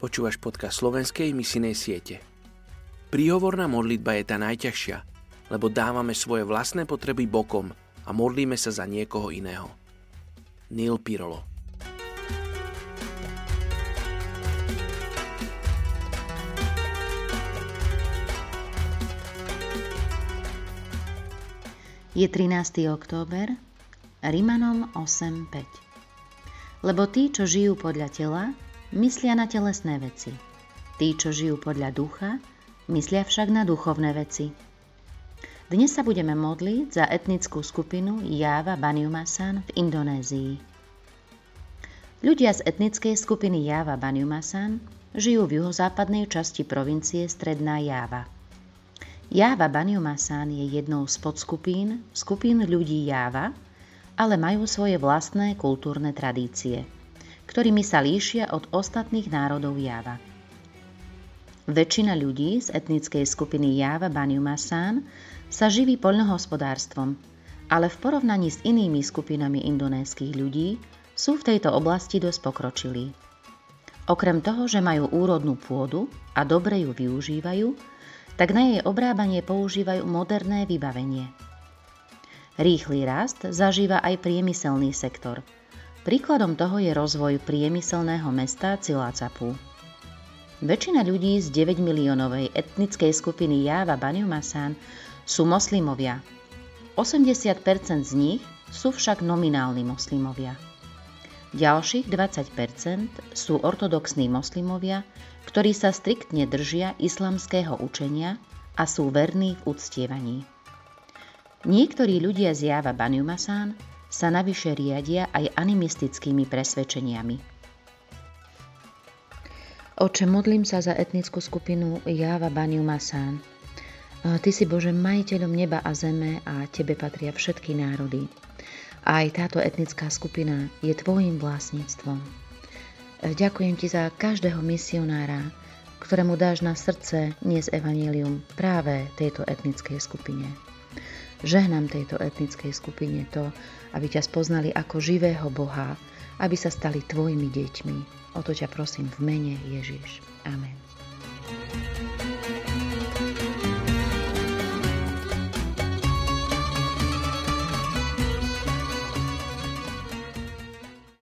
Počúvaš podcast slovenskej misinej siete. Príhovorná modlitba je tá najťažšia, lebo dávame svoje vlastné potreby bokom a modlíme sa za niekoho iného. Neil Pirolo Je 13. október, Rimanom 8.5. Lebo tí, čo žijú podľa tela, myslia na telesné veci. Tí, čo žijú podľa ducha, myslia však na duchovné veci. Dnes sa budeme modliť za etnickú skupinu Java Banyumasan v Indonézii. Ľudia z etnickej skupiny Java Banyumasan žijú v juhozápadnej časti provincie Stredná Java. Java Banyumasan je jednou z podskupín skupín ľudí Java, ale majú svoje vlastné kultúrne tradície – ktorými sa líšia od ostatných národov Java. Väčšina ľudí z etnickej skupiny Java Banyumasan sa živí poľnohospodárstvom, ale v porovnaní s inými skupinami indonéskych ľudí sú v tejto oblasti dosť pokročilí. Okrem toho, že majú úrodnú pôdu a dobre ju využívajú, tak na jej obrábanie používajú moderné vybavenie. Rýchly rast zažíva aj priemyselný sektor – Príkladom toho je rozvoj priemyselného mesta Cilacapu. Väčšina ľudí z 9 miliónovej etnickej skupiny Java Banyumasan sú moslimovia. 80% z nich sú však nominálni moslimovia. Ďalších 20% sú ortodoxní moslimovia, ktorí sa striktne držia islamského učenia a sú verní v uctievaní. Niektorí ľudia z Java Banyumasan sa navyše riadia aj animistickými presvedčeniami. Oče, modlím sa za etnickú skupinu Java Baniu Masan. Ty si Bože majiteľom neba a zeme a Tebe patria všetky národy. A aj táto etnická skupina je Tvojim vlastníctvom. Ďakujem Ti za každého misionára, ktorému dáš na srdce nies evanílium práve tejto etnickej skupine. Žehnám tejto etnickej skupine to, aby ťa spoznali ako živého Boha, aby sa stali tvojimi deťmi. O to ťa prosím v mene Ježiš. Amen.